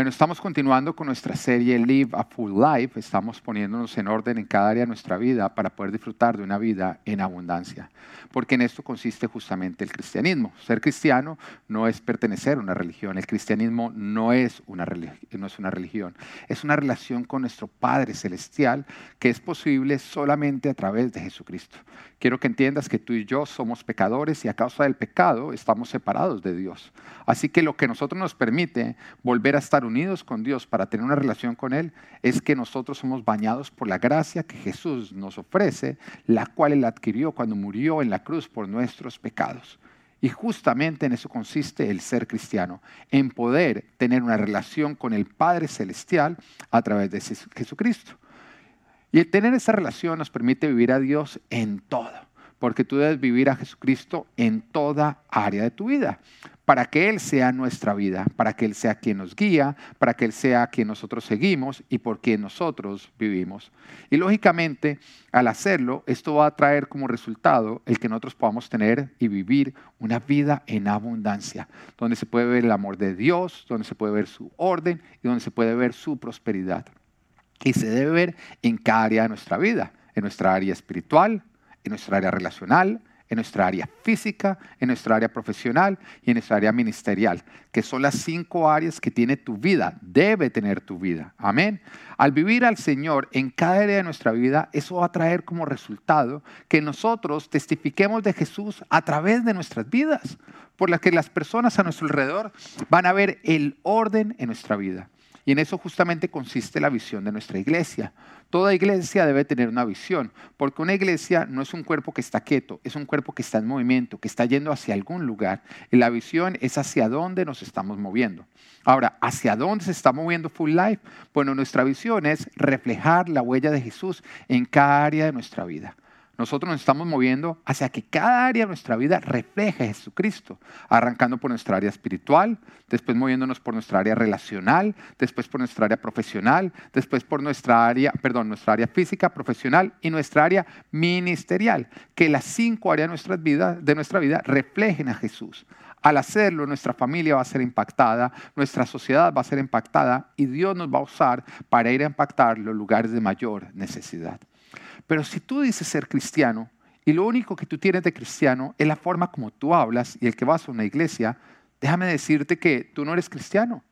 Bueno, estamos continuando con nuestra serie Live a Full Life. Estamos poniéndonos en orden en cada área de nuestra vida para poder disfrutar de una vida en abundancia. Porque en esto consiste justamente el cristianismo. Ser cristiano no es pertenecer a una religión. El cristianismo no es una, no es una religión. Es una relación con nuestro Padre Celestial que es posible solamente a través de Jesucristo. Quiero que entiendas que tú y yo somos pecadores y a causa del pecado estamos separados de Dios. Así que lo que nosotros nos permite volver a estar unidos con Dios para tener una relación con Él es que nosotros somos bañados por la gracia que Jesús nos ofrece, la cual Él adquirió cuando murió en la cruz por nuestros pecados. Y justamente en eso consiste el ser cristiano, en poder tener una relación con el Padre Celestial a través de Jesucristo. Y tener esa relación nos permite vivir a Dios en todo, porque tú debes vivir a Jesucristo en toda área de tu vida para que Él sea nuestra vida, para que Él sea quien nos guía, para que Él sea quien nosotros seguimos y por quien nosotros vivimos. Y lógicamente, al hacerlo, esto va a traer como resultado el que nosotros podamos tener y vivir una vida en abundancia, donde se puede ver el amor de Dios, donde se puede ver su orden y donde se puede ver su prosperidad. Y se debe ver en cada área de nuestra vida, en nuestra área espiritual, en nuestra área relacional, en nuestra área física, en nuestra área profesional y en nuestra área ministerial, que son las cinco áreas que tiene tu vida, debe tener tu vida. Amén. Al vivir al Señor en cada área de nuestra vida, eso va a traer como resultado que nosotros testifiquemos de Jesús a través de nuestras vidas, por las que las personas a nuestro alrededor van a ver el orden en nuestra vida. Y en eso justamente consiste la visión de nuestra iglesia. Toda iglesia debe tener una visión, porque una iglesia no es un cuerpo que está quieto, es un cuerpo que está en movimiento, que está yendo hacia algún lugar. Y la visión es hacia dónde nos estamos moviendo. Ahora, ¿hacia dónde se está moviendo Full Life? Bueno, nuestra visión es reflejar la huella de Jesús en cada área de nuestra vida nosotros nos estamos moviendo hacia que cada área de nuestra vida refleje a Jesucristo, arrancando por nuestra área espiritual, después moviéndonos por nuestra área relacional, después por nuestra área profesional, después por nuestra área, perdón, nuestra área física, profesional y nuestra área ministerial, que las cinco áreas de de nuestra vida reflejen a Jesús. Al hacerlo, nuestra familia va a ser impactada, nuestra sociedad va a ser impactada y Dios nos va a usar para ir a impactar los lugares de mayor necesidad. Pero si tú dices ser cristiano y lo único que tú tienes de cristiano es la forma como tú hablas y el que vas a una iglesia, déjame decirte que tú no eres cristiano.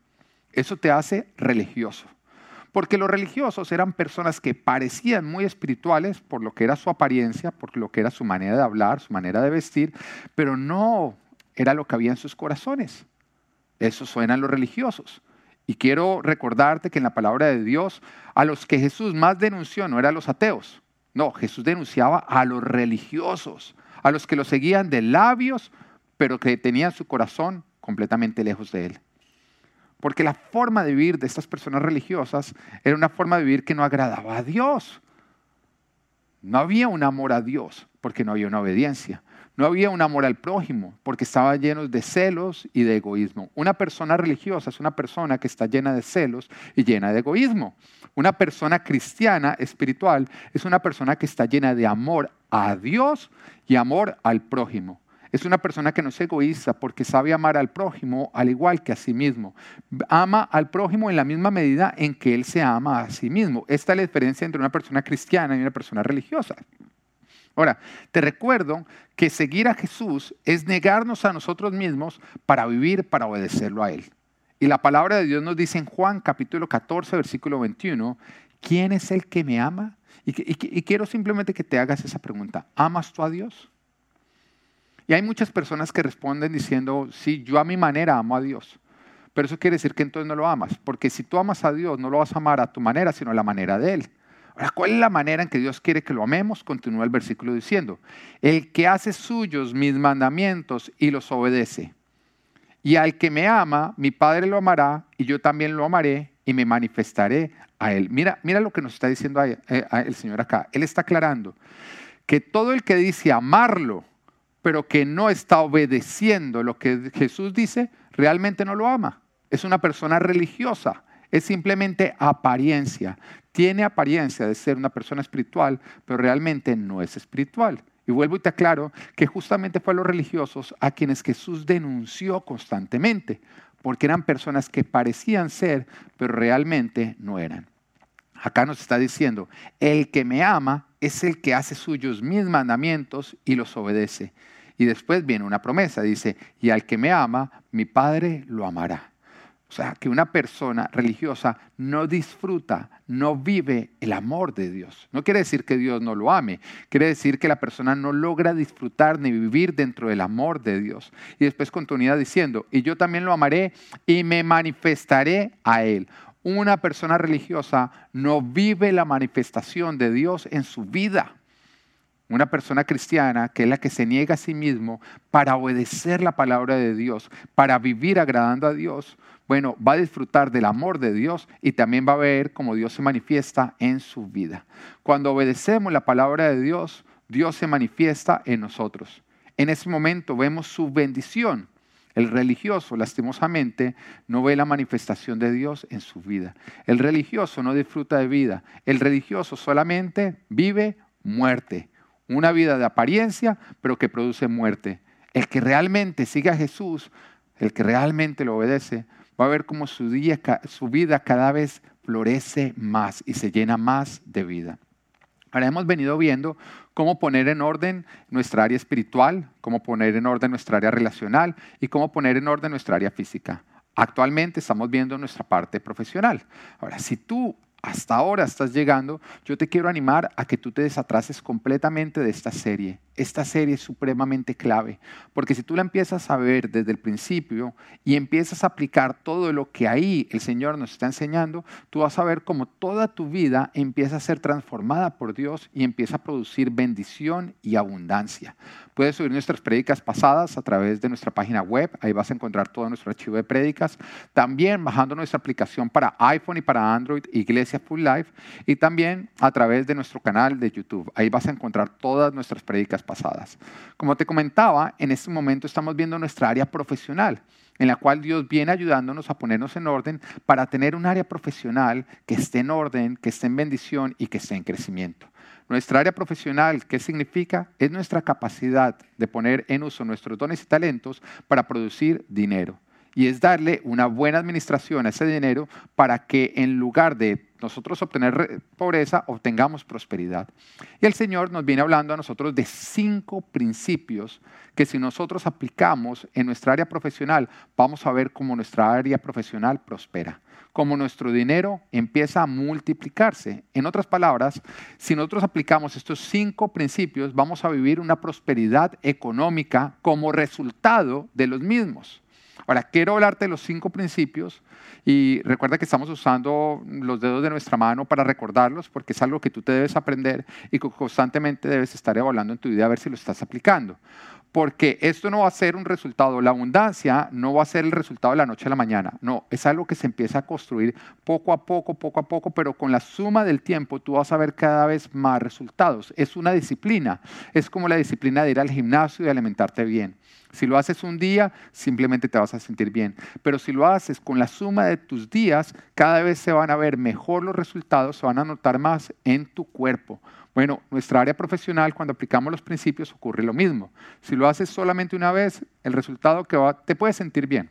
Eso te hace religioso. Porque los religiosos eran personas que parecían muy espirituales por lo que era su apariencia, por lo que era su manera de hablar, su manera de vestir, pero no era lo que había en sus corazones. Eso suenan los religiosos. Y quiero recordarte que en la palabra de Dios, a los que Jesús más denunció no eran los ateos, no, Jesús denunciaba a los religiosos, a los que lo seguían de labios, pero que tenían su corazón completamente lejos de él. Porque la forma de vivir de estas personas religiosas era una forma de vivir que no agradaba a Dios. No había un amor a Dios porque no había una obediencia. No había un amor al prójimo porque estaban llenos de celos y de egoísmo. Una persona religiosa es una persona que está llena de celos y llena de egoísmo. Una persona cristiana, espiritual, es una persona que está llena de amor a Dios y amor al prójimo. Es una persona que no es egoísta porque sabe amar al prójimo al igual que a sí mismo. Ama al prójimo en la misma medida en que él se ama a sí mismo. Esta es la diferencia entre una persona cristiana y una persona religiosa. Ahora, te recuerdo que seguir a Jesús es negarnos a nosotros mismos para vivir, para obedecerlo a Él. Y la palabra de Dios nos dice en Juan capítulo 14, versículo 21, ¿quién es el que me ama? Y, quiero simplemente que te hagas esa pregunta. ¿Amas tú a Dios? Y hay muchas personas que responden diciendo, sí, yo a mi manera amo a Dios. Pero eso quiere decir que entonces no lo amas. Porque si tú amas a Dios, no lo vas a amar a tu manera, sino a la manera de Él. ¿Cuál es la manera en que Dios quiere que lo amemos? Continúa el versículo diciendo, el que hace suyos mis mandamientos y los obedece. Y al que me ama, mi Padre lo amará y yo también lo amaré y me manifestaré a él. Mira, mira lo que nos está diciendo eh, el Señor acá. Él está aclarando que todo el que dice amarlo, pero que no está obedeciendo lo que Jesús dice, realmente no lo ama. Es una persona religiosa es simplemente apariencia. Tiene apariencia de ser una persona espiritual, pero realmente no es espiritual. Y vuelvo y te aclaro que justamente fue a los religiosos a quienes Jesús denunció constantemente. porque eran personas que parecían ser, pero realmente no eran. Acá nos está diciendo, el que me ama es el que hace suyos mis mandamientos y los obedece. Y después viene una promesa, dice, y al que me ama, mi Padre lo amará. O sea, que una persona religiosa no disfruta, no vive el amor de Dios. No quiere decir que Dios no lo ame, quiere decir que la persona no logra disfrutar ni vivir dentro del amor de Dios. Y después continúa diciendo, y yo también lo amaré y me manifestaré a Él. Una persona religiosa no vive la manifestación de Dios en su vida. Una persona cristiana, que es la que se niega a sí mismo para obedecer la palabra de Dios, para vivir agradando a Dios, bueno, va a disfrutar del amor de Dios y también va a ver cómo Dios se manifiesta en su vida. Cuando obedecemos la palabra de Dios, Dios se manifiesta en nosotros. En ese momento vemos su bendición. El religioso, lastimosamente, no ve la manifestación de Dios en su vida. El religioso no disfruta de vida. El religioso solamente vive muerte. Una vida de apariencia, pero que produce muerte. El que realmente sigue a Jesús, el que realmente lo obedece, va a ver cómo su, su vida cada vez florece más y se llena más de vida. Ahora hemos venido viendo cómo poner en orden nuestra área espiritual, cómo poner en orden nuestra área relacional y cómo poner en orden nuestra área física. Actualmente estamos viendo nuestra parte profesional. Ahora, si tú hasta ahora estás llegando, yo te quiero animar a que tú te desatrases completamente de esta serie esta serie es supremamente clave, porque si tú la empiezas a ver desde el principio y empiezas a aplicar todo lo que ahí el Señor nos está enseñando, tú vas a ver cómo toda tu vida empieza a ser transformada por Dios y empieza a producir bendición y abundancia. Puedes subir nuestras prédicas pasadas a través de nuestra página web, ahí vas a encontrar todo nuestro archivo de prédicas, también bajando nuestra aplicación para iPhone y para Android, Iglesia Full Life, y también a través de nuestro canal de YouTube, ahí vas a encontrar todas nuestras prédicas pasadas. Como te comentaba, en este momento estamos viendo nuestra área profesional, en la cual Dios viene ayudándonos a ponernos en orden para tener un área profesional que esté en orden, que esté en bendición y que esté en crecimiento. Nuestra área profesional, ¿qué significa? Es nuestra capacidad de poner en uso nuestros dones y talentos para producir dinero y es darle una buena administración a ese dinero para que en lugar de nosotros obtener pobreza, obtengamos prosperidad. Y el Señor nos viene hablando a nosotros de cinco principios que si nosotros aplicamos en nuestra área profesional, vamos a ver cómo nuestra área profesional prospera, cómo nuestro dinero empieza a multiplicarse. En otras palabras, si nosotros aplicamos estos cinco principios, vamos a vivir una prosperidad económica como resultado de los mismos. Ahora, quiero hablarte de los cinco principios y recuerda que estamos usando los dedos de nuestra mano para recordarlos porque es algo que tú te debes aprender y que constantemente debes estar evaluando en tu vida a ver si lo estás aplicando. Porque esto no va a ser un resultado, la abundancia no va a ser el resultado de la noche a la mañana, no, es algo que se empieza a construir poco a poco, poco a poco, pero con la suma del tiempo tú vas a ver cada vez más resultados. Es una disciplina, es como la disciplina de ir al gimnasio y alimentarte bien. Si lo haces un día, simplemente te vas a sentir bien. Pero si lo haces con la suma de tus días, cada vez se van a ver mejor los resultados, se van a notar más en tu cuerpo. Bueno, nuestra área profesional, cuando aplicamos los principios, ocurre lo mismo. Si lo haces solamente una vez, el resultado que te puede sentir bien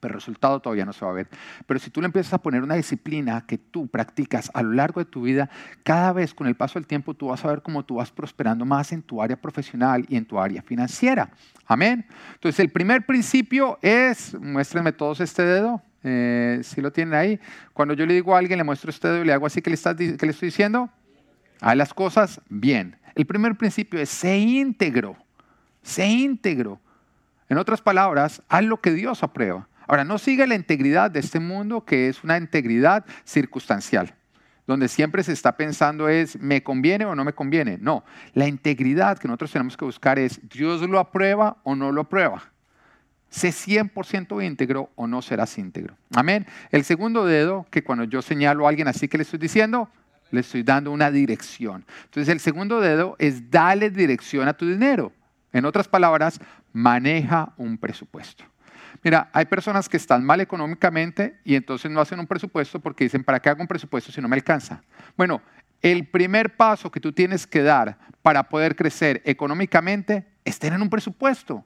pero el resultado todavía no se va a ver. Pero si tú le empiezas a poner una disciplina que tú practicas a lo largo de tu vida, cada vez con el paso del tiempo tú vas a ver cómo tú vas prosperando más en tu área profesional y en tu área financiera. Amén. Entonces el primer principio es, muéstrenme todos este dedo, eh, si lo tienen ahí. Cuando yo le digo a alguien, le muestro este dedo y le hago así que le, que le estoy diciendo, haz las cosas bien. El primer principio es, sé íntegro, sé íntegro. En otras palabras, haz lo que Dios aprueba. Ahora, no sigue la integridad de este mundo que es una integridad circunstancial, donde siempre se está pensando es, ¿me conviene o no me conviene? No, la integridad que nosotros tenemos que buscar es, ¿Dios lo aprueba o no lo aprueba? Sé 100% íntegro o no serás íntegro. Amén. El segundo dedo, que cuando yo señalo a alguien así que le estoy diciendo, le estoy dando una dirección. Entonces el segundo dedo es darle dirección a tu dinero. En otras palabras, maneja un presupuesto. Mira, hay personas que están mal económicamente y entonces no hacen un presupuesto porque dicen, ¿para qué hago un presupuesto si no me alcanza? Bueno, el primer paso que tú tienes que dar para poder crecer económicamente es tener un presupuesto.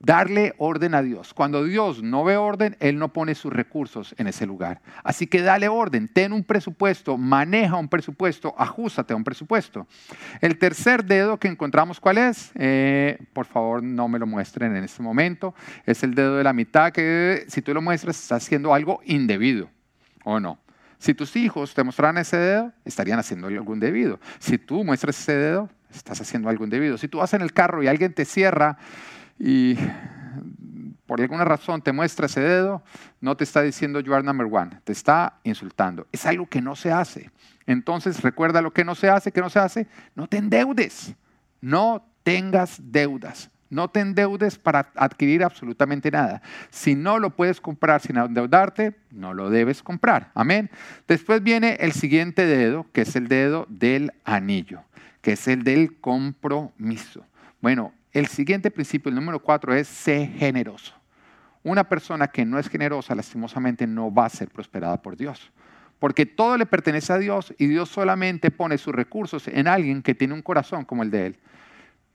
Darle orden a Dios. Cuando Dios no ve orden, Él no pone sus recursos en ese lugar. Así que dale orden, ten un presupuesto, maneja un presupuesto, ajustate a un presupuesto. El tercer dedo que encontramos, ¿cuál es? Eh, por favor, no me lo muestren en este momento. Es el dedo de la mitad que si tú lo muestras, estás haciendo algo indebido, ¿o no? Si tus hijos te mostraran ese dedo, estarían haciendo algo indebido. Si tú muestras ese dedo, estás haciendo algo indebido. Si tú vas en el carro y alguien te cierra, y por alguna razón te muestra ese dedo, no te está diciendo you are number one, te está insultando. Es algo que no se hace. Entonces recuerda lo que no se hace, que no se hace, no te endeudes, no tengas deudas. No te endeudes para adquirir absolutamente nada. Si no lo puedes comprar sin endeudarte, no lo debes comprar. Amén. Después viene el siguiente dedo, que es el dedo del anillo, que es el del compromiso. Bueno, el siguiente principio, el número cuatro, es ser generoso. Una persona que no es generosa, lastimosamente, no va a ser prosperada por Dios. Porque todo le pertenece a Dios y Dios solamente pone sus recursos en alguien que tiene un corazón como el de Él.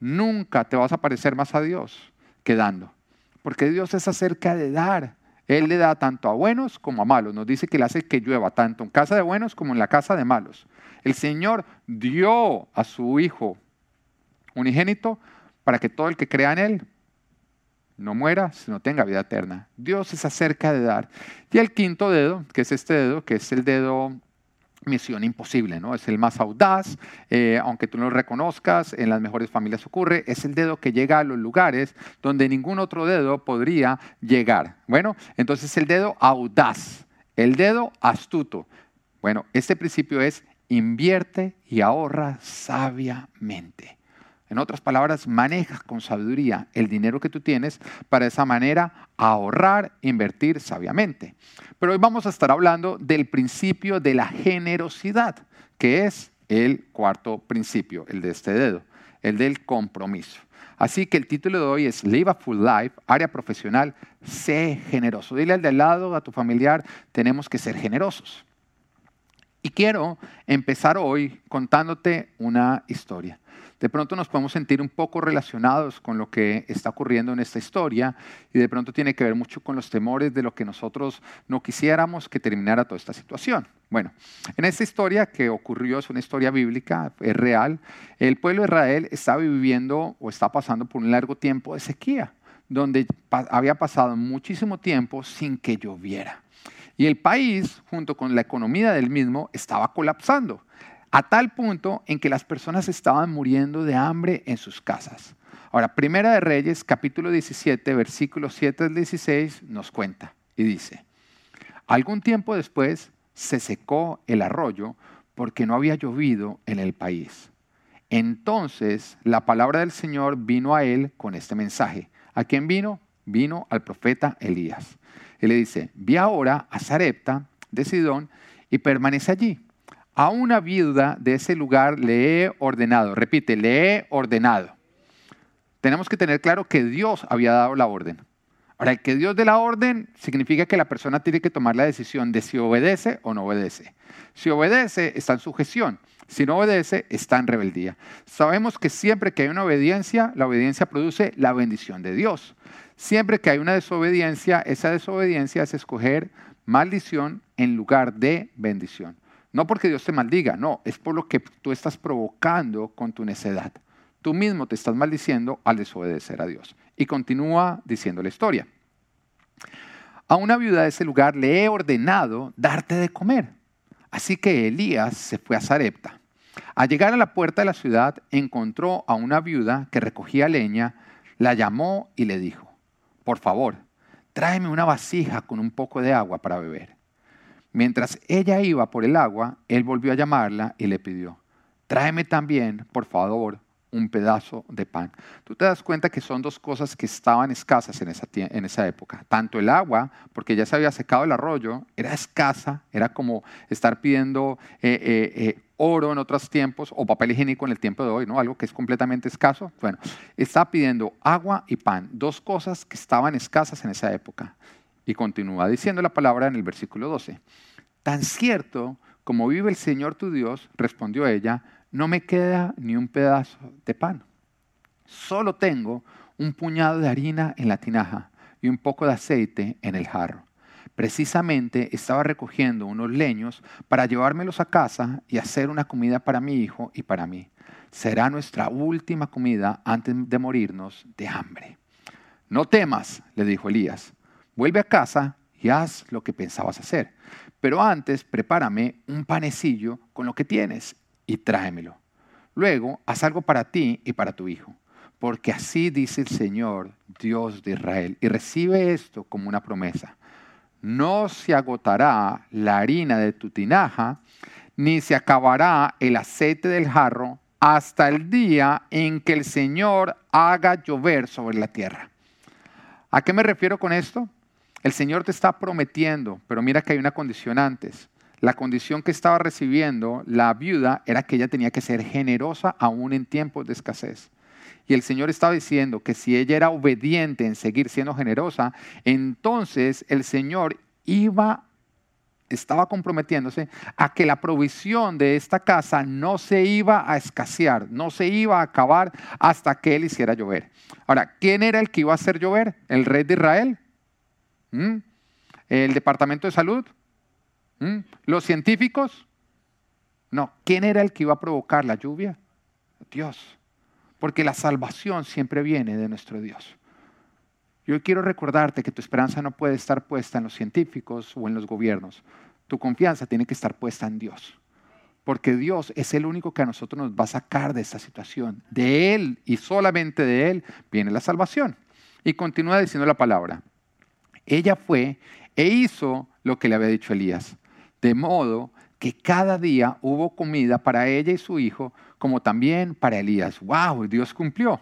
Nunca te vas a parecer más a Dios que dando. Porque Dios es acerca de dar. Él le da tanto a buenos como a malos. Nos dice que le hace que llueva tanto en casa de buenos como en la casa de malos. El Señor dio a su Hijo unigénito para que todo el que crea en Él no muera, sino tenga vida eterna. Dios es acerca de dar. Y el quinto dedo, que es este dedo, que es el dedo misión imposible, ¿no? Es el más audaz, eh, aunque tú no lo reconozcas, en las mejores familias ocurre, es el dedo que llega a los lugares donde ningún otro dedo podría llegar. Bueno, entonces el dedo audaz, el dedo astuto. Bueno, este principio es invierte y ahorra sabiamente. En otras palabras, maneja con sabiduría el dinero que tú tienes para esa manera ahorrar, invertir sabiamente. Pero hoy vamos a estar hablando del principio de la generosidad, que es el cuarto principio, el de este dedo, el del compromiso. Así que el título de hoy es Live a Full Life, área profesional, sé generoso. Dile al de lado, a tu familiar, tenemos que ser generosos. Y quiero empezar hoy contándote una historia de pronto nos podemos sentir un poco relacionados con lo que está ocurriendo en esta historia y de pronto tiene que ver mucho con los temores de lo que nosotros no quisiéramos que terminara toda esta situación. Bueno, en esta historia que ocurrió, es una historia bíblica, es real, el pueblo de Israel estaba viviendo o está pasando por un largo tiempo de sequía, donde había pasado muchísimo tiempo sin que lloviera. Y el país, junto con la economía del mismo, estaba colapsando a tal punto en que las personas estaban muriendo de hambre en sus casas. Ahora, Primera de Reyes, capítulo 17, versículos 7 al 16, nos cuenta y dice, algún tiempo después se secó el arroyo porque no había llovido en el país. Entonces la palabra del Señor vino a él con este mensaje. ¿A quién vino? Vino al profeta Elías. Él le dice, vi ahora a Sarepta de Sidón y permanece allí a una viuda de ese lugar le he ordenado. Repite, le he ordenado. Tenemos que tener claro que Dios había dado la orden. Ahora, el que Dios dé la orden significa que la persona tiene que tomar la decisión de si obedece o no obedece. Si obedece, está en sujeción. Si no obedece, está en rebeldía. Sabemos que siempre que hay una obediencia, la obediencia produce la bendición de Dios. Siempre que hay una desobediencia, esa desobediencia es escoger maldición en lugar de bendición. No porque Dios te maldiga, no, es por lo que tú estás provocando con tu necedad. Tú mismo te estás maldiciendo al desobedecer a Dios. Y continúa diciendo la historia. A una viuda de ese lugar le he ordenado darte de comer. Así que Elías se fue a Zarepta. Al llegar a la puerta de la ciudad, encontró a una viuda que recogía leña, la llamó y le dijo, por favor, tráeme una vasija con un poco de agua para beber. Mientras ella iba por el agua, él volvió a llamarla y le pidió, tráeme también, por favor, un pedazo de pan. Tú te das cuenta que son dos cosas que estaban escasas en esa, en esa época. Tanto el agua, porque ya se había secado el arroyo, era escasa, era como estar pidiendo eh, eh, eh, oro en otros tiempos o papel higiénico en el tiempo de hoy, ¿no? Algo que es completamente escaso. Bueno, estaba pidiendo agua y pan, dos cosas que estaban escasas en esa época. Y continúa diciendo la palabra en el versículo 12. Tan cierto como vive el Señor tu Dios, respondió ella, no me queda ni un pedazo de pan. Solo tengo un puñado de harina en la tinaja y un poco de aceite en el jarro. Precisamente estaba recogiendo unos leños para llevármelos a casa y hacer una comida para mi hijo y para mí. Será nuestra última comida antes de morirnos de hambre. No temas, le dijo Elías. Vuelve a casa y haz lo que pensabas hacer. Pero antes prepárame un panecillo con lo que tienes y tráemelo. Luego haz algo para ti y para tu hijo porque así dice el Señor, Dios de Israel. Y recibe esto como una promesa. No se agotará la harina de tu tinaja, ni se acabará el aceite del jarro hasta el día en que el Señor haga llover sobre la tierra. ¿A qué me refiero con esto? El Señor te está prometiendo, pero mira que hay una condición antes. La condición que estaba recibiendo la viuda era que ella tenía que ser generosa aún en tiempos de escasez. Y el Señor estaba diciendo que si ella era obediente en seguir siendo generosa, entonces el Señor iba, estaba comprometiéndose a que la provisión de esta casa no se iba a escasear, no se iba a acabar hasta que Él hiciera llover. Ahora, ¿quién era el que iba a hacer llover? ¿El rey de Israel? ¿Mm? ¿El departamento de salud? ¿Mm? ¿Los científicos? No, ¿quién era el que iba a provocar la lluvia? Dios porque la salvación siempre viene de nuestro Dios. Yo quiero recordarte que tu esperanza no puede estar puesta en los científicos o en los gobiernos. Tu confianza tiene que estar puesta en Dios. Porque Dios es el único que a nosotros nos va a sacar de esta situación. De Él y solamente de Él viene la salvación. Y continúa diciendo la palabra. Ella fue e hizo lo que le había dicho Elías. De modo que cada día hubo comida para ella y su hijo como también para Elías. ¡Wow! Dios cumplió.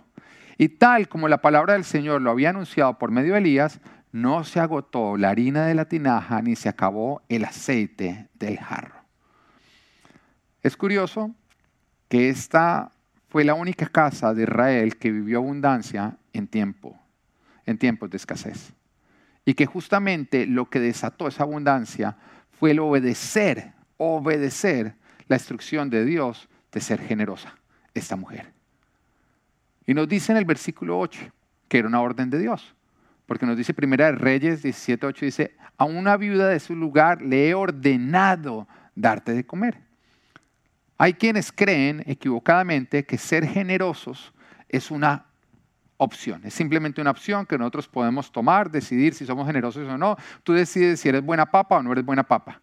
Y tal como la palabra del Señor lo había anunciado por medio de Elías, no se agotó la harina de la tinaja ni se acabó el aceite del jarro. Es curioso que esta fue la única casa de Israel que vivió abundancia en tiempo, en tiempos de escasez. Y que justamente lo que desató esa abundancia fue el obedecer, obedecer la instrucción de Dios de ser generosa esta mujer. Y nos dice en el versículo 8 que era una orden de Dios. Porque nos dice Primera de Reyes 17.8, dice, a una viuda de su lugar le he ordenado darte de comer. Hay quienes creen equivocadamente que ser generosos es una opción, es simplemente una opción que nosotros podemos tomar, decidir si somos generosos o no. Tú decides si eres buena papa o no eres buena papa.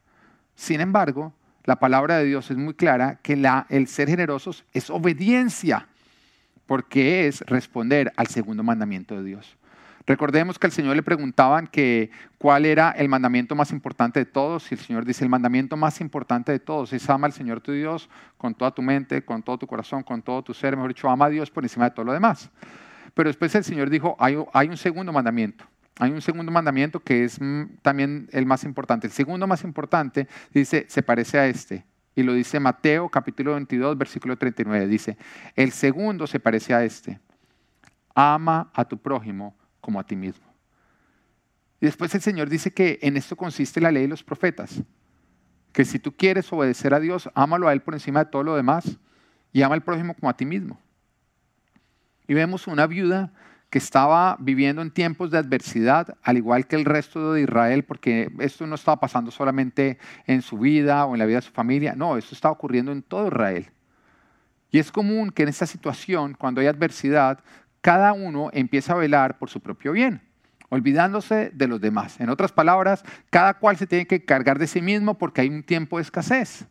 Sin embargo, la palabra de Dios es muy clara que el ser generosos es obediencia, porque es responder al segundo mandamiento de Dios. Recordemos que al Señor le preguntaban que cuál era el mandamiento más importante de todos y el Señor dice, el mandamiento más importante de todos es ama al Señor tu Dios con toda tu mente, con todo tu corazón, con todo tu ser, mejor dicho, ama a Dios por encima de todo lo demás. Pero después el Señor dijo, hay, un segundo mandamiento hay un segundo mandamiento que es mm, también el más importante. El segundo más importante dice, se parece a este. Y lo dice Mateo capítulo 22, versículo 39. Dice, el segundo se parece a este. Ama a tu prójimo como a ti mismo. Y después el Señor dice que en esto consiste la ley de los profetas. Que si tú quieres obedecer a Dios, ámalo a Él por encima de todo lo demás y ama al prójimo como a ti mismo. Y vemos una viuda que estaba viviendo en tiempos de adversidad, al igual que el resto de Israel, porque esto no estaba pasando solamente en su vida o en la vida de su familia, no, esto estaba ocurriendo en todo Israel. Y es común que en esta situación, cuando hay adversidad, cada uno empieza a velar por su propio bien, olvidándose de los demás. En otras palabras, cada cual se tiene que cargar de sí mismo porque hay un tiempo de escasez.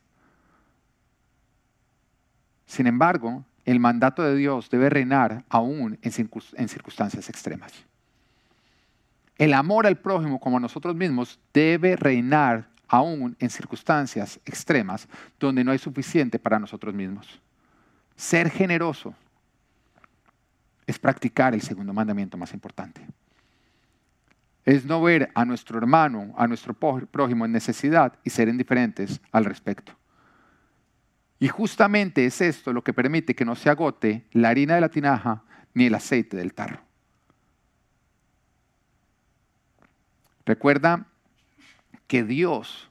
Sin embargo, el mandato de Dios debe reinar aún en circunstancias extremas. El amor al prójimo como a nosotros mismos debe reinar aún en circunstancias extremas donde no hay suficiente para nosotros mismos. Ser generoso es practicar el segundo mandamiento más importante. Es no ver a nuestro hermano, a nuestro prójimo en necesidad y ser indiferentes al respecto. Y justamente es esto lo que permite que no se agote la harina de la tinaja ni el aceite del tarro. Recuerda que Dios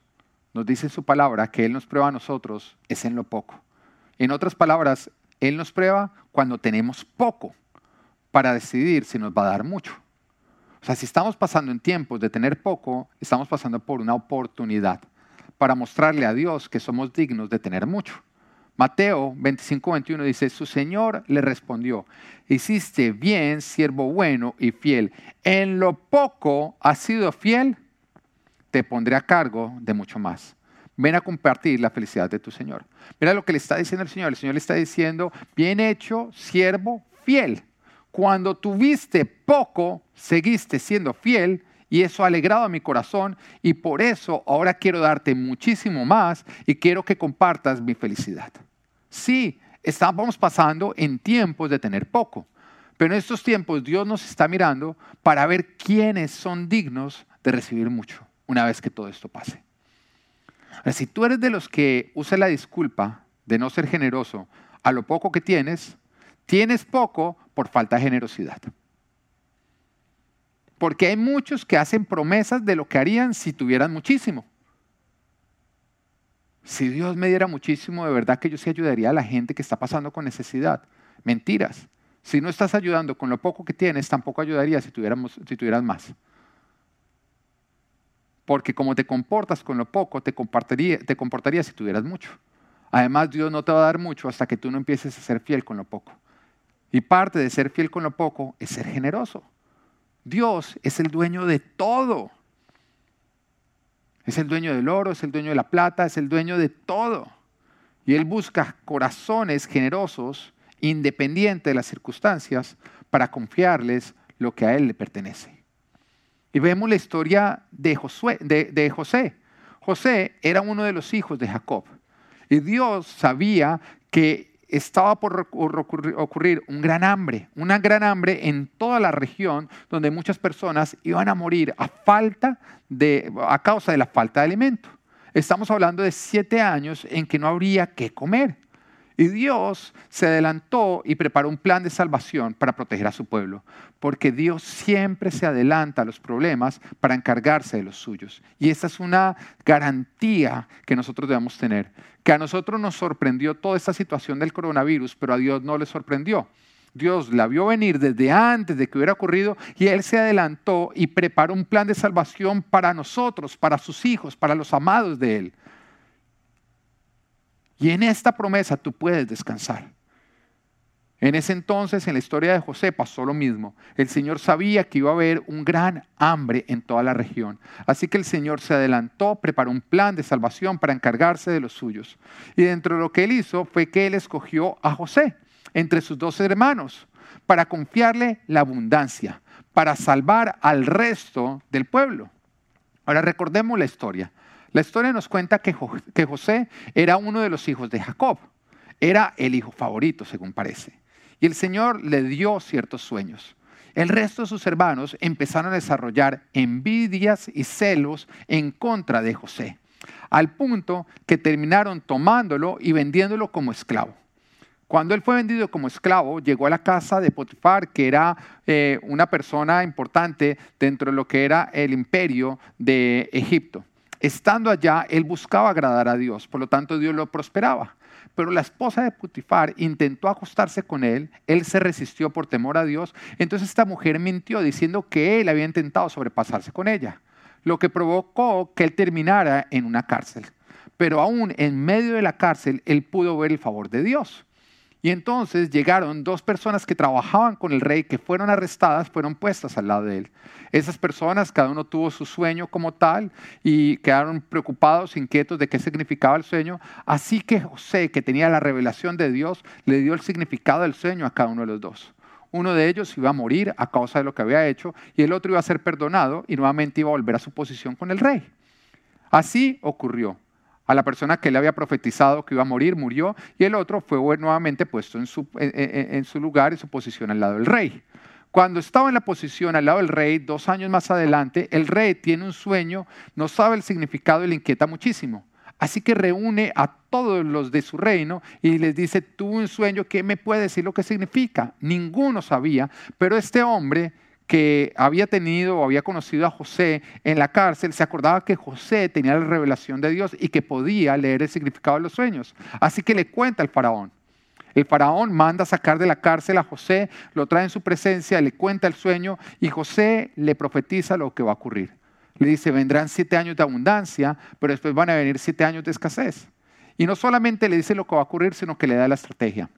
nos dice en su palabra que Él nos prueba a nosotros es en lo poco. En otras palabras, Él nos prueba cuando tenemos poco para decidir si nos va a dar mucho. O sea, si estamos pasando en tiempos de tener poco, estamos pasando por una oportunidad para mostrarle a Dios que somos dignos de tener mucho. Mateo 25, 21 dice, su Señor le respondió, hiciste bien, siervo bueno y fiel. En lo poco has sido fiel, te pondré a cargo de mucho más. Ven a compartir la felicidad de tu Señor. Mira lo que le está diciendo el Señor. El Señor le está diciendo, bien hecho, siervo fiel. Cuando tuviste poco, seguiste siendo fiel y eso ha alegrado a mi corazón y por eso ahora quiero darte muchísimo más y quiero que compartas mi felicidad. Sí, estamos pasando en tiempos de tener poco, pero en estos tiempos Dios nos está mirando para ver quiénes son dignos de recibir mucho una vez que todo esto pase. si tú eres de los que usa la disculpa de no ser generoso a lo poco que tienes, tienes poco por falta de generosidad. Porque hay muchos que hacen promesas de lo que harían si tuvieran muchísimo. Si Dios me diera muchísimo, de verdad que yo sí ayudaría a la gente que está pasando con necesidad. Mentiras. Si no estás ayudando con lo poco que tienes, tampoco ayudaría si, si tuvieras más. Porque como te comportas con lo poco, te comportaría, te comportaría si tuvieras mucho. Además, Dios no te va a dar mucho hasta que tú no empieces a ser fiel con lo poco. Y parte de ser fiel con lo poco es ser generoso. Dios es el dueño de todo. Es el dueño del oro, es el dueño de la plata, es el dueño de todo. Y Él busca corazones generosos, independientes de las circunstancias, para confiarles lo que a Él le pertenece. Y vemos la historia de, de José. José era uno de los hijos de Jacob. Y Dios sabía que estaba por ocurrir un gran hambre, una gran hambre en toda la región donde muchas personas iban a morir a falta de, a causa de la falta de alimento. Estamos hablando de siete años en que no habría que comer. Y Dios se adelantó y preparó un plan de salvación para proteger a su pueblo, porque Dios siempre se adelanta a los problemas para encargarse de los suyos. Y esta es una garantía que nosotros debemos tener, que a nosotros nos sorprendió toda esta situación del coronavirus, pero a Dios no le sorprendió. Dios la vio venir desde antes de que hubiera ocurrido y Él se adelantó y preparó un plan de salvación para nosotros, para sus hijos, para los amados de Él. Y en esta promesa tú puedes descansar. En ese entonces, en la historia de José, pasó lo mismo. El Señor sabía que iba a haber un gran hambre en toda la región. Así que el Señor se adelantó, preparó un plan de salvación para encargarse de los suyos. Y dentro de lo que él hizo fue que él escogió a José entre sus dos hermanos para confiarle la abundancia, para salvar al resto del pueblo. Ahora recordemos la historia. La historia nos cuenta que, José era uno de los hijos de Jacob. Era el hijo favorito, según parece. Y el Señor le dio ciertos sueños. El resto de sus hermanos empezaron a desarrollar envidias y celos en contra de José, al punto que terminaron tomándolo y vendiéndolo como esclavo. Cuando él fue vendido como esclavo, llegó a la casa de Potifar, que era eh, una persona importante dentro de lo que era el imperio de Egipto. Estando allá, él buscaba agradar a Dios, por lo tanto Dios lo prosperaba. Pero la esposa de Putifar intentó acostarse con él, él se resistió por temor a Dios, entonces esta mujer mintió diciendo que él había intentado sobrepasarse con ella, lo que provocó que él terminara en una cárcel. Pero aún en medio de la cárcel, él pudo ver el favor de Dios. Y entonces llegaron dos personas que trabajaban con el rey, que fueron arrestadas, fueron puestas al lado de él. Esas personas, cada uno tuvo su sueño como tal y quedaron preocupados, inquietos de qué significaba el sueño. Así que José, que tenía la revelación de Dios, le dio el significado del sueño a cada uno de los dos. Uno de ellos iba a morir a causa de lo que había hecho y el otro iba a ser perdonado y nuevamente iba a volver a su posición con el rey. Así ocurrió a la persona que le había profetizado que iba a morir, murió, y el otro fue nuevamente puesto en su, su lugar, en su posición al lado del rey. Cuando estaba en la posición al lado del rey, dos años más adelante, el rey tiene un sueño, no sabe el significado y le inquieta muchísimo. Así que reúne a todos los de su reino y les dice, tuve un sueño, ¿qué me puede decir lo que significa? Ninguno sabía, pero este hombre que había tenido o había conocido a José en la cárcel, se acordaba que José tenía la revelación de Dios y que podía leer el significado de los sueños. Así que le cuenta al faraón. El faraón manda sacar de la cárcel a José, lo trae en su presencia, le cuenta el sueño y José le profetiza lo que va a ocurrir. Le dice, vendrán siete años de abundancia, pero después van a venir siete años de escasez. Y no solamente le dice lo que va a ocurrir, sino que le da la estrategia.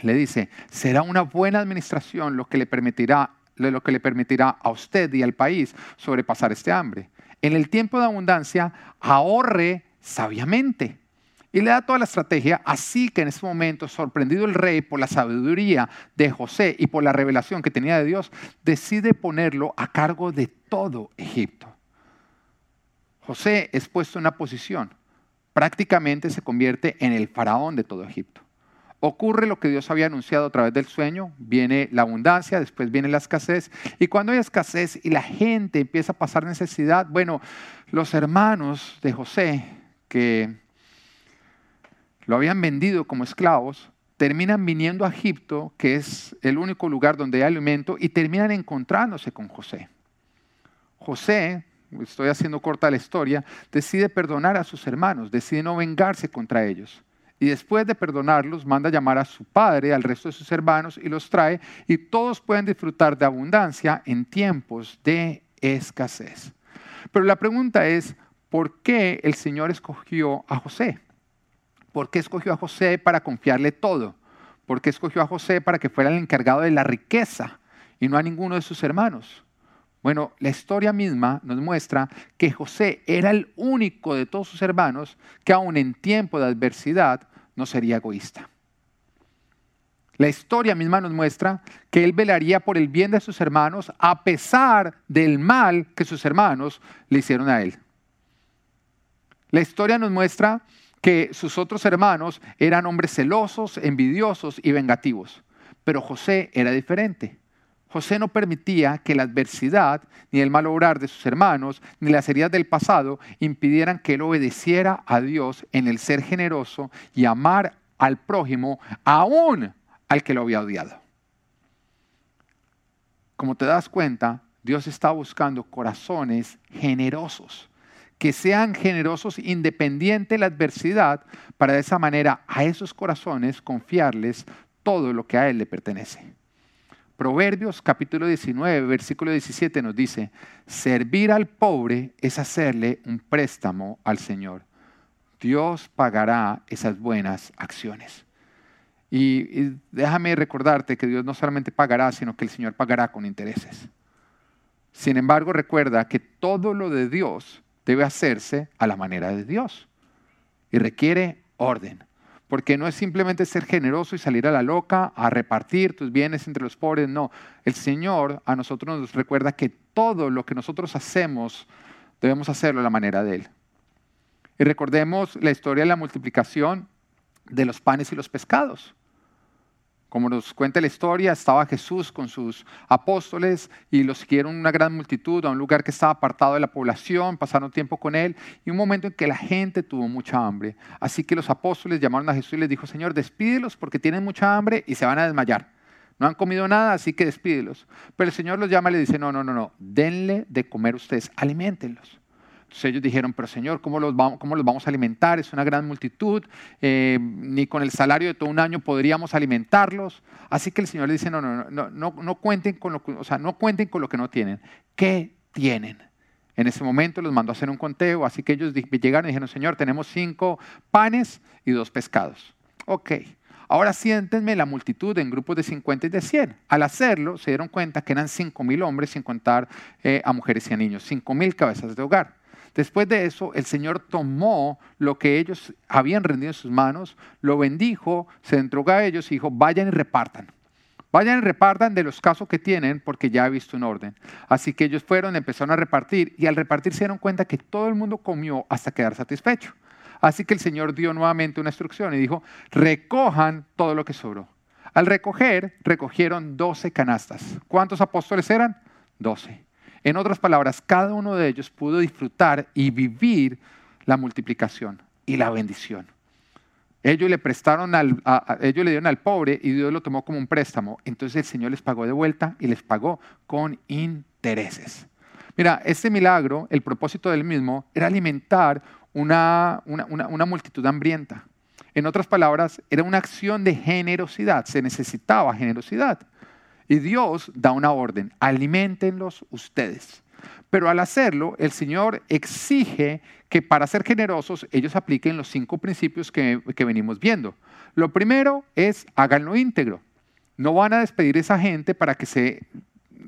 Le dice, será una buena administración lo que le permitirá, lo que le permitirá a usted y al país sobrepasar este hambre. En el tiempo de abundancia, ahorre sabiamente y le da toda la estrategia, así que en ese momento, sorprendido el rey por la sabiduría de José y por la revelación que tenía de Dios, decide ponerlo a cargo de todo Egipto. José es puesto en una posición, prácticamente se convierte en el faraón de todo Egipto. Ocurre lo que Dios había anunciado a través del sueño, viene la abundancia, después viene la escasez, y cuando hay escasez y la gente empieza a pasar necesidad, bueno, los hermanos de José, que lo habían vendido como esclavos, terminan viniendo a Egipto, que es el único lugar donde hay alimento, y terminan encontrándose con José. José, estoy haciendo corta la historia, decide perdonar a sus hermanos, decide no vengarse contra ellos. Y después de perdonarlos, manda llamar a su padre, al resto de sus hermanos, y los trae, y todos pueden disfrutar de abundancia en tiempos de escasez. Pero la pregunta es, ¿por qué el Señor escogió a José? ¿Por qué escogió a José para confiarle todo? ¿Por qué escogió a José para que fuera el encargado de la riqueza y no a ninguno de sus hermanos? Bueno, la historia misma nos muestra que José era el único de todos sus hermanos que aun en tiempo de adversidad no sería egoísta. La historia misma nos muestra que él velaría por el bien de sus hermanos a pesar del mal que sus hermanos le hicieron a él. La historia nos muestra que sus otros hermanos eran hombres celosos, envidiosos y vengativos. Pero José era diferente. José no permitía que la adversidad, ni el mal obrar de sus hermanos, ni las heridas del pasado impidieran que él obedeciera a Dios en el ser generoso y amar al prójimo, aún al que lo había odiado. Como te das cuenta, Dios está buscando corazones generosos que sean generosos independiente de la adversidad, para de esa manera a esos corazones confiarles todo lo que a Él le pertenece. Proverbios capítulo 19, versículo 17 nos dice, servir al pobre es hacerle un préstamo al Señor. Dios pagará esas buenas acciones. Y, y, déjame recordarte que Dios no solamente pagará, sino que el Señor pagará con intereses. Sin embargo, recuerda que todo lo de Dios debe hacerse a la manera de Dios y requiere orden. Porque no es simplemente ser generoso y salir a la loca a repartir tus bienes entre los pobres, no. El Señor a nosotros nos recuerda que todo lo que nosotros hacemos debemos hacerlo a la manera de Él. Y recordemos la historia de la multiplicación de los panes y los pescados. Como nos cuenta la historia, estaba Jesús con sus apóstoles y los siguieron una gran multitud a un lugar que estaba apartado de la población, pasaron tiempo con él y un momento en que la gente tuvo mucha hambre. Así que los apóstoles llamaron a Jesús y les dijo, Señor, despídelos porque tienen mucha hambre y se van a desmayar. No han comido nada, así que despídelos. Pero el Señor los llama y le dice, no, no, no, no, denle de comer ustedes, alimentenlos. Entonces ellos dijeron, pero Señor, ¿cómo los vamos, a alimentar? Es una gran multitud, eh, ni con el salario de todo un año podríamos alimentarlos. Así que el Señor le dice, no, no, no, no, no cuenten con lo o sea, no cuenten con lo que no tienen. ¿Qué tienen? En ese momento los mandó a hacer un conteo, así que ellos llegaron y dijeron, Señor, tenemos cinco panes y dos pescados. Ok, ahora siéntenme la multitud en grupos de 50 y de 100. Al hacerlo, se dieron cuenta que eran cinco mil hombres, sin contar eh, a mujeres y a niños, cinco mil cabezas de hogar. Después de eso, el Señor tomó lo que ellos habían rendido en sus manos, lo bendijo, se entregó a ellos y dijo, vayan y repartan. Vayan y repartan de los casos que tienen porque ya he visto un orden. Así que ellos fueron, empezaron a repartir y al repartir se dieron cuenta que todo el mundo comió hasta quedar satisfecho. Así que el Señor dio nuevamente una instrucción y dijo, recojan todo lo que sobró. Al recoger, recogieron doce canastas. ¿Cuántos apóstoles eran? Doce. En otras palabras, cada uno de ellos pudo disfrutar y vivir la multiplicación y la bendición. Ellos le prestaron al, ellos le dieron al pobre y Dios lo tomó como un préstamo. Entonces el Señor les pagó de vuelta y les pagó con intereses. Mira, este milagro, el propósito del mismo era alimentar una, una multitud hambrienta. En otras palabras, era una acción de generosidad, se necesitaba generosidad. Y Dios da una orden, alimentenlos ustedes. Pero al hacerlo, el Señor exige que para ser generosos ellos apliquen los cinco principios que, venimos viendo. Lo primero es háganlo íntegro. No van a despedir a esa gente para que se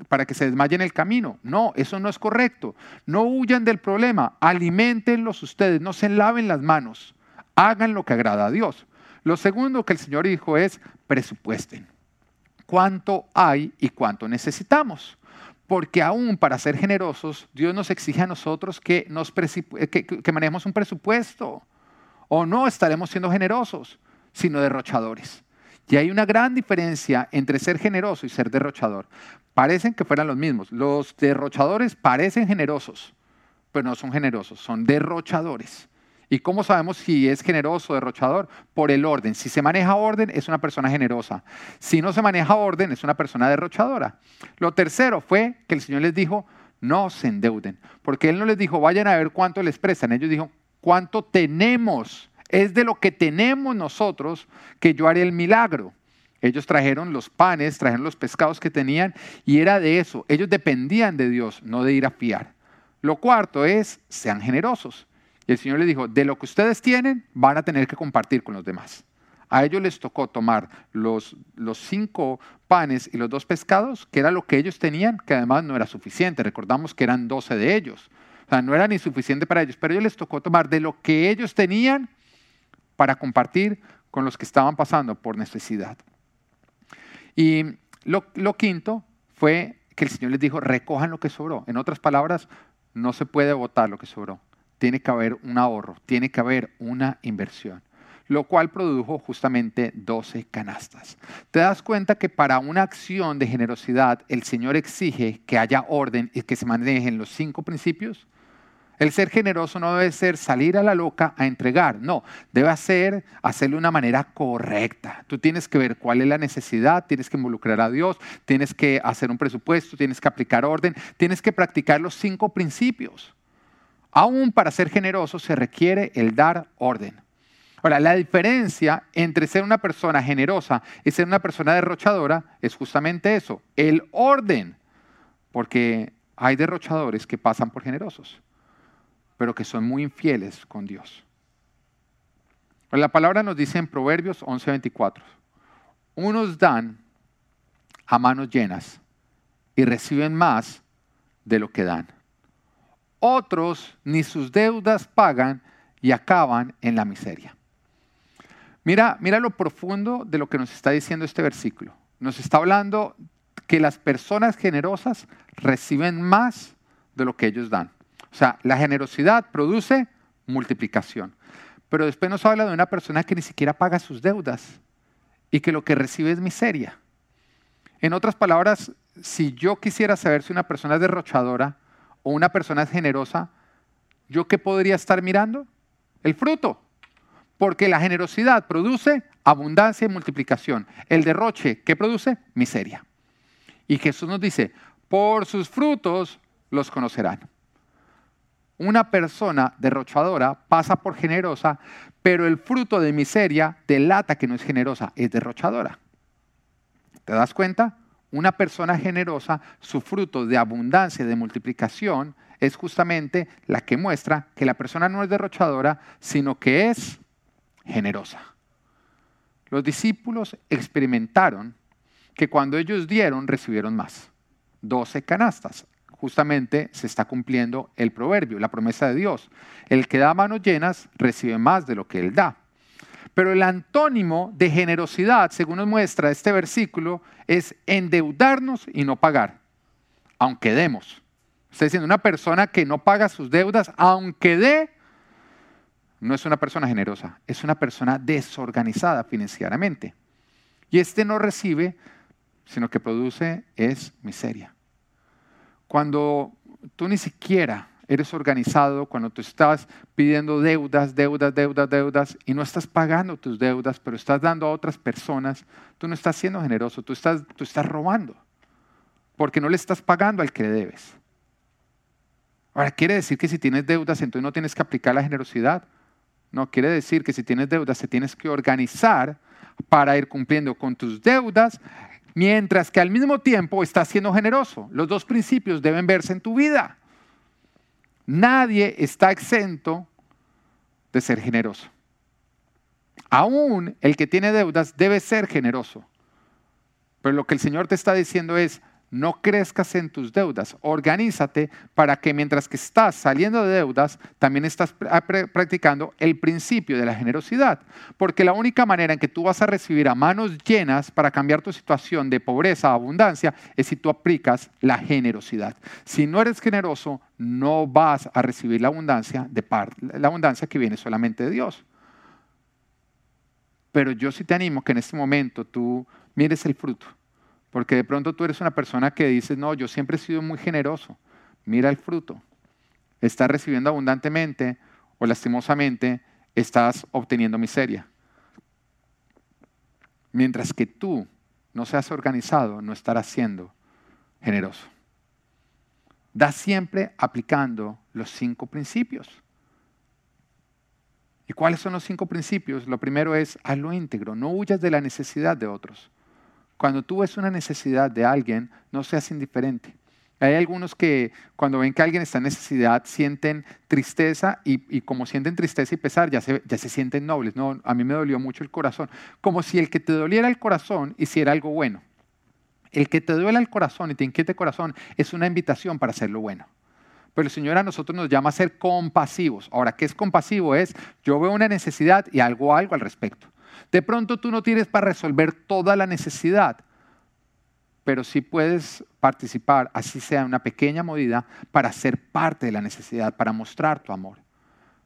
para que se desmaye en el camino. No, eso no es correcto. No huyan del problema, alimentenlos ustedes, no se laven las manos, hagan lo que agrada a Dios. Lo segundo que el Señor dijo es presupuesten. ¿Cuánto hay y cuánto necesitamos? Porque aún para ser generosos, Dios nos exige a nosotros que, nos manejemos un presupuesto. O no estaremos siendo generosos, sino derrochadores. Y hay una gran diferencia entre ser generoso y ser derrochador. Parecen que fueran los mismos. Los derrochadores parecen generosos, pero no son generosos, son derrochadores. ¿Y cómo sabemos si es generoso o derrochador? Por el orden. Si se maneja orden, es una persona generosa. Si no se maneja orden, es una persona derrochadora. Lo tercero fue que el Señor les dijo, no se endeuden. Porque Él no les dijo, vayan a ver cuánto les prestan. Ellos dijo, cuánto tenemos. Es de lo que tenemos nosotros que yo haré el milagro. Ellos trajeron los panes, trajeron los pescados que tenían y era de eso. Ellos dependían de Dios, no de ir a fiar. Lo cuarto es, sean generosos. Y el Señor les dijo, de lo que ustedes tienen, van a tener que compartir con los demás. A ellos les tocó tomar los, cinco panes y los dos pescados, que era lo que ellos tenían, que además no era suficiente. Recordamos que eran doce de ellos. O sea, no era ni suficiente para ellos, pero a ellos les tocó tomar de lo que ellos tenían para compartir con los que estaban pasando por necesidad. Y lo, lo quinto fue que el Señor les dijo, recojan lo que sobró. En otras palabras, no se puede votar lo que sobró tiene que haber un ahorro, tiene que haber una inversión, lo cual produjo justamente 12 canastas. Te das cuenta que para una acción de generosidad el Señor exige que haya orden y que se manejen los cinco principios. El ser generoso no debe ser salir a la loca a entregar, no, debe ser hacerlo de una manera correcta. Tú tienes que ver cuál es la necesidad, tienes que involucrar a Dios, tienes que hacer un presupuesto, tienes que aplicar orden, tienes que practicar los cinco principios. Aún para ser generoso se requiere el dar orden. Ahora, la diferencia entre ser una persona generosa y ser una persona derrochadora es justamente eso, el orden. Porque hay derrochadores que pasan por generosos, pero que son muy infieles con Dios. La palabra nos dice en Proverbios 11:24, unos dan a manos llenas y reciben más de lo que dan. Otros ni sus deudas pagan y acaban en la miseria. Mira, mira lo profundo de lo que nos está diciendo este versículo. Nos está hablando que las personas generosas reciben más de lo que ellos dan. O sea, la generosidad produce multiplicación. Pero después nos habla de una persona que ni siquiera paga sus deudas y que lo que recibe es miseria. En otras palabras, si yo quisiera saber si una persona es derrochadora, o una persona es generosa, ¿yo qué podría estar mirando? El fruto. Porque la generosidad produce abundancia y multiplicación. El derroche, ¿qué produce? Miseria. Y Jesús nos dice, por sus frutos los conocerán. Una persona derrochadora pasa por generosa, pero el fruto de miseria delata que no es generosa, es derrochadora. ¿Te das cuenta? Una persona generosa, su fruto de abundancia, de multiplicación, es justamente la que muestra que la persona no es derrochadora, sino que es generosa. Los discípulos experimentaron que cuando ellos dieron, recibieron más. Doce canastas. Justamente se está cumpliendo el proverbio, la promesa de Dios. El que da manos llenas recibe más de lo que él da. Pero el antónimo de generosidad, según nos muestra este versículo, es endeudarnos y no pagar, aunque demos. Está diciendo, una persona que no paga sus deudas, aunque dé, no es una persona generosa, es una persona desorganizada financieramente. Y este no recibe, sino que produce es miseria. Cuando tú ni siquiera eres organizado, cuando tú estás pidiendo deudas, deudas, deudas, deudas, y no estás pagando tus deudas, pero estás dando a otras personas, tú no estás siendo generoso, tú estás, tú estás robando, porque no le estás pagando al que le debes. Ahora, ¿quiere decir que si tienes deudas, entonces no tienes que aplicar la generosidad? No, quiere decir que si tienes deudas, te tienes que organizar para ir cumpliendo con tus deudas, mientras que al mismo tiempo estás siendo generoso. Los dos principios deben verse en tu vida. Nadie está exento de ser generoso. Aún el que tiene deudas debe ser generoso. Pero lo que el Señor te está diciendo es, no crezcas en tus deudas, organízate para que mientras que estás saliendo de deudas, también estás ah, practicando el principio de la generosidad. Porque la única manera en que tú vas a recibir a manos llenas para cambiar tu situación de pobreza a abundancia es si tú aplicas la generosidad. Si no eres generoso, no vas a recibir la abundancia de la abundancia que viene solamente de Dios. Pero yo sí te animo que en este momento tú mires el fruto porque de pronto tú eres una persona que dices, no, yo siempre he sido muy generoso. Mira el fruto. Estás recibiendo abundantemente o lastimosamente estás obteniendo miseria. Mientras que tú no seas organizado, no estarás siendo generoso. Da siempre aplicando los cinco principios. ¿Y cuáles son los cinco principios? Lo primero es hazlo íntegro, no huyas de la necesidad de otros. Cuando tú ves una necesidad de alguien, no seas indiferente. Hay algunos que cuando ven que alguien está en necesidad sienten tristeza y, como sienten tristeza y pesar ya se, ya se sienten nobles. No, a mí me dolió mucho el corazón. Como si el que te doliera el corazón hiciera algo bueno. El que te duela el corazón y te inquiete el corazón es una invitación para hacer lo bueno. Pero el Señor a nosotros nos llama a ser compasivos. Ahora, ¿qué es compasivo? Es yo veo una necesidad y hago algo al respecto. De pronto tú no tienes para resolver toda la necesidad, pero sí puedes participar, así sea una pequeña medida, para ser parte de la necesidad, para mostrar tu amor.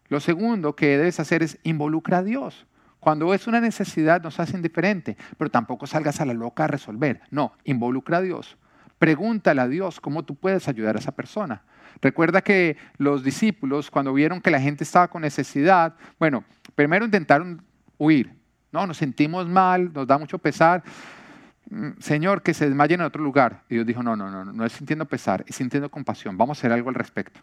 Lo segundo que debes hacer es involucrar a Dios. Cuando es una necesidad no seas indiferente, pero tampoco salgas a la loca a resolver. No, involucra a Dios. Pregúntale a Dios cómo tú puedes ayudar a esa persona. Recuerda que los discípulos, cuando vieron que la gente estaba con necesidad, bueno, primero intentaron huir, no, nos sentimos mal, nos da mucho pesar. Mm, Señor, que se desmayen en otro lugar. Y Dios dijo, no, no, no, no es sintiendo pesar, es sintiendo compasión. Vamos a hacer algo al respecto.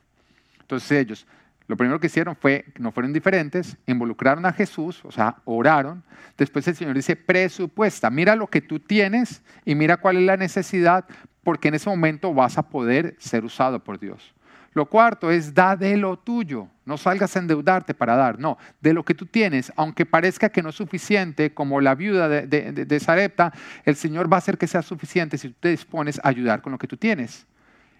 Entonces ellos, lo primero que hicieron fue, no fueron indiferentes, involucraron a Jesús, o sea, oraron. Después el Señor dice, presupuesta, mira lo que tú tienes y mira cuál es la necesidad, porque en ese momento vas a poder ser usado por Dios. Lo cuarto es da de lo tuyo. No salgas a endeudarte para dar, no, de lo que tú tienes, aunque parezca que no es suficiente, como la viuda de, de, Sarepta, el Señor va a hacer que sea suficiente si tú te dispones a ayudar con lo que tú tienes.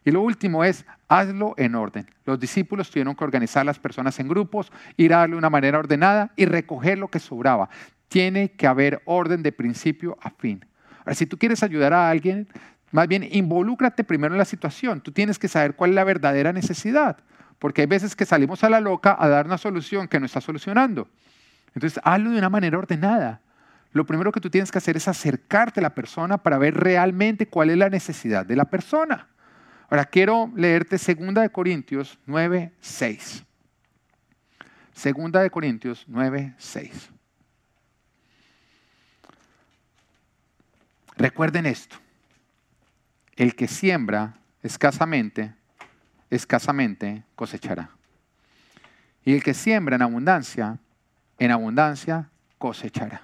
Y lo último es, hazlo en orden. Los discípulos tuvieron que organizar las personas en grupos, ir a darle de una manera ordenada y recoger lo que sobraba. Tiene que haber orden de principio a fin. Ahora, si tú quieres ayudar a alguien, más bien, involúcrate primero en la situación. Tú tienes que saber cuál es la verdadera necesidad. Porque hay veces que salimos a la loca a dar una solución que no está solucionando. Entonces, hazlo de una manera ordenada. Lo primero que tú tienes que hacer es acercarte a la persona para ver realmente cuál es la necesidad de la persona. Ahora quiero leerte 2 de Corintios 9, 6. Segunda de Corintios 9, 6. Recuerden esto. El que siembra escasamente, escasamente cosechará. Y el que siembra en abundancia, en abundancia cosechará.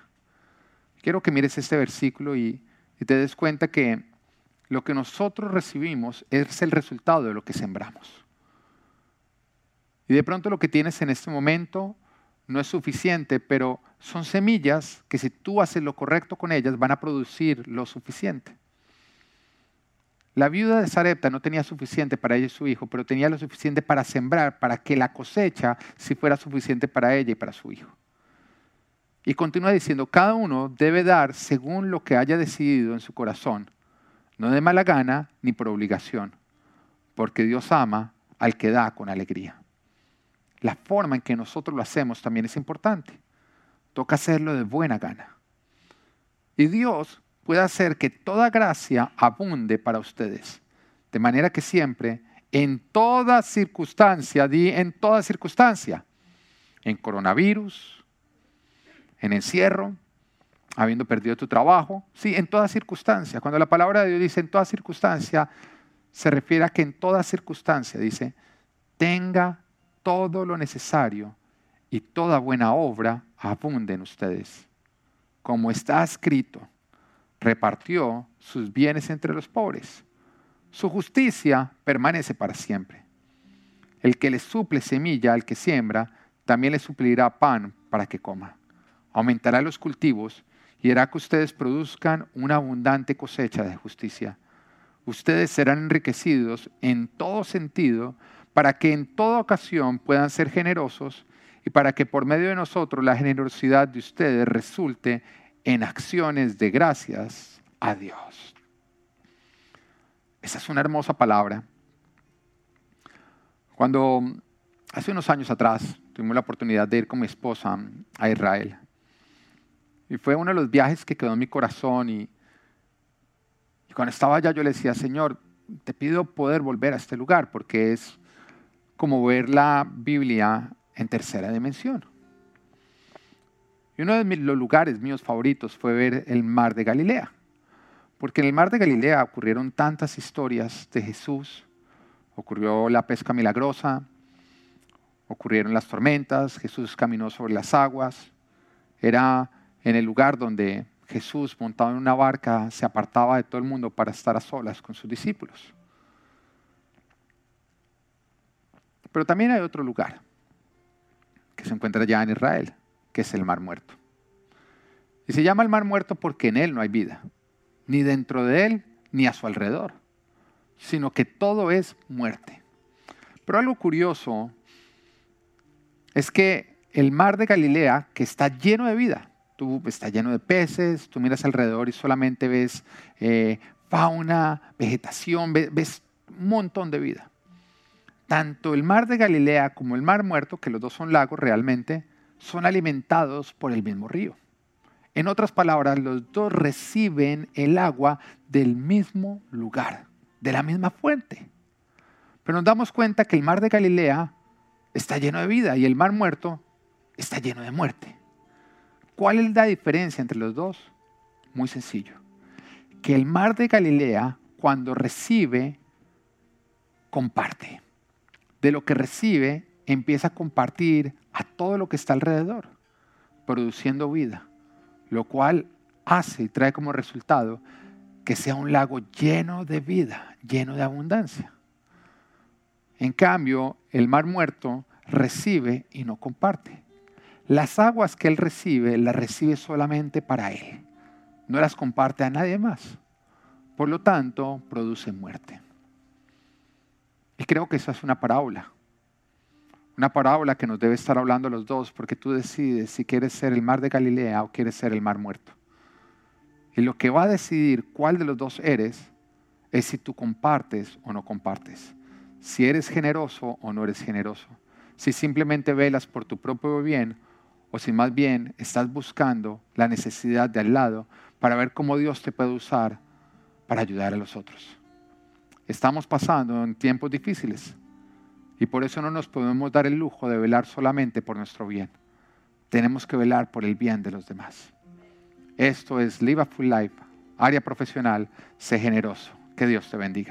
Quiero que mires este versículo y, te des cuenta que lo que nosotros recibimos es el resultado de lo que sembramos. Y de pronto lo que tienes en este momento no es suficiente, pero son semillas que si tú haces lo correcto con ellas van a producir lo suficiente. La viuda de Sarepta no tenía suficiente para ella y su hijo, pero tenía lo suficiente para sembrar, para que la cosecha sí fuera suficiente para ella y para su hijo. Y continúa diciendo, cada uno debe dar según lo que haya decidido en su corazón, no de mala gana ni por obligación, porque Dios ama al que da con alegría. La forma en que nosotros lo hacemos también es importante. Toca hacerlo de buena gana. Y Dios puede hacer que toda gracia abunde para ustedes. De manera que siempre, en toda circunstancia, di en toda circunstancia, en coronavirus, en encierro, habiendo perdido tu trabajo, sí, en toda circunstancia. Cuando la palabra de Dios dice en toda circunstancia, se refiere a que en toda circunstancia, dice, tenga todo lo necesario y toda buena obra abunde en ustedes. Como está escrito, repartió sus bienes entre los pobres. Su justicia permanece para siempre. El que le suple semilla al que siembra, también le suplirá pan para que coma. Aumentará los cultivos y hará que ustedes produzcan una abundante cosecha de justicia. Ustedes serán enriquecidos en todo sentido para que en toda ocasión puedan ser generosos y para que por medio de nosotros la generosidad de ustedes resulte en acciones de gracias a Dios. Esa es una hermosa palabra. Cuando hace unos años atrás tuvimos la oportunidad de ir con mi esposa a Israel, y fue uno de los viajes que quedó en mi corazón, y, cuando estaba allá yo le decía, Señor, te pido poder volver a este lugar, porque es como ver la Biblia en tercera dimensión. Y uno de los lugares míos favoritos fue ver el mar de Galilea, porque en el mar de Galilea ocurrieron tantas historias de Jesús, ocurrió la pesca milagrosa, ocurrieron las tormentas, Jesús caminó sobre las aguas, era en el lugar donde Jesús montado en una barca se apartaba de todo el mundo para estar a solas con sus discípulos. Pero también hay otro lugar que se encuentra ya en Israel, que es el Mar Muerto. Y se llama el Mar Muerto porque en él no hay vida, ni dentro de él ni a su alrededor, sino que todo es muerte. Pero algo curioso es que el mar de Galilea, que está lleno de vida, tú está lleno de peces, tú miras alrededor y solamente ves eh, fauna, vegetación, ves un montón de vida tanto el mar de Galilea como el mar muerto, que los dos son lagos realmente, son alimentados por el mismo río. En otras palabras, los dos reciben el agua del mismo lugar, de la misma fuente. Pero nos damos cuenta que el mar de Galilea está lleno de vida y el mar muerto está lleno de muerte. ¿Cuál es la diferencia entre los dos? Muy sencillo. Que el mar de Galilea, cuando recibe, comparte de lo que recibe empieza a compartir a todo lo que está alrededor, produciendo vida, lo cual hace y trae como resultado que sea un lago lleno de vida, lleno de abundancia. En cambio, el mar muerto recibe y no comparte. Las aguas que él recibe las recibe solamente para él. No las comparte a nadie más. Por lo tanto, produce muerte. Y creo que esa es una parábola. Una parábola que nos debe estar hablando los dos, porque tú decides si quieres ser el mar de Galilea o quieres ser el mar muerto. Y lo que va a decidir cuál de los dos eres es si tú compartes o no compartes. Si eres generoso o no eres generoso. Si simplemente velas por tu propio bien o si más bien estás buscando la necesidad de al lado para ver cómo Dios te puede usar para ayudar a los otros. Estamos pasando en tiempos difíciles y por eso no nos podemos dar el lujo de velar solamente por nuestro bien. Tenemos que velar por el bien de los demás. Esto es Live a Full Life, área profesional, sé generoso. Que Dios te bendiga.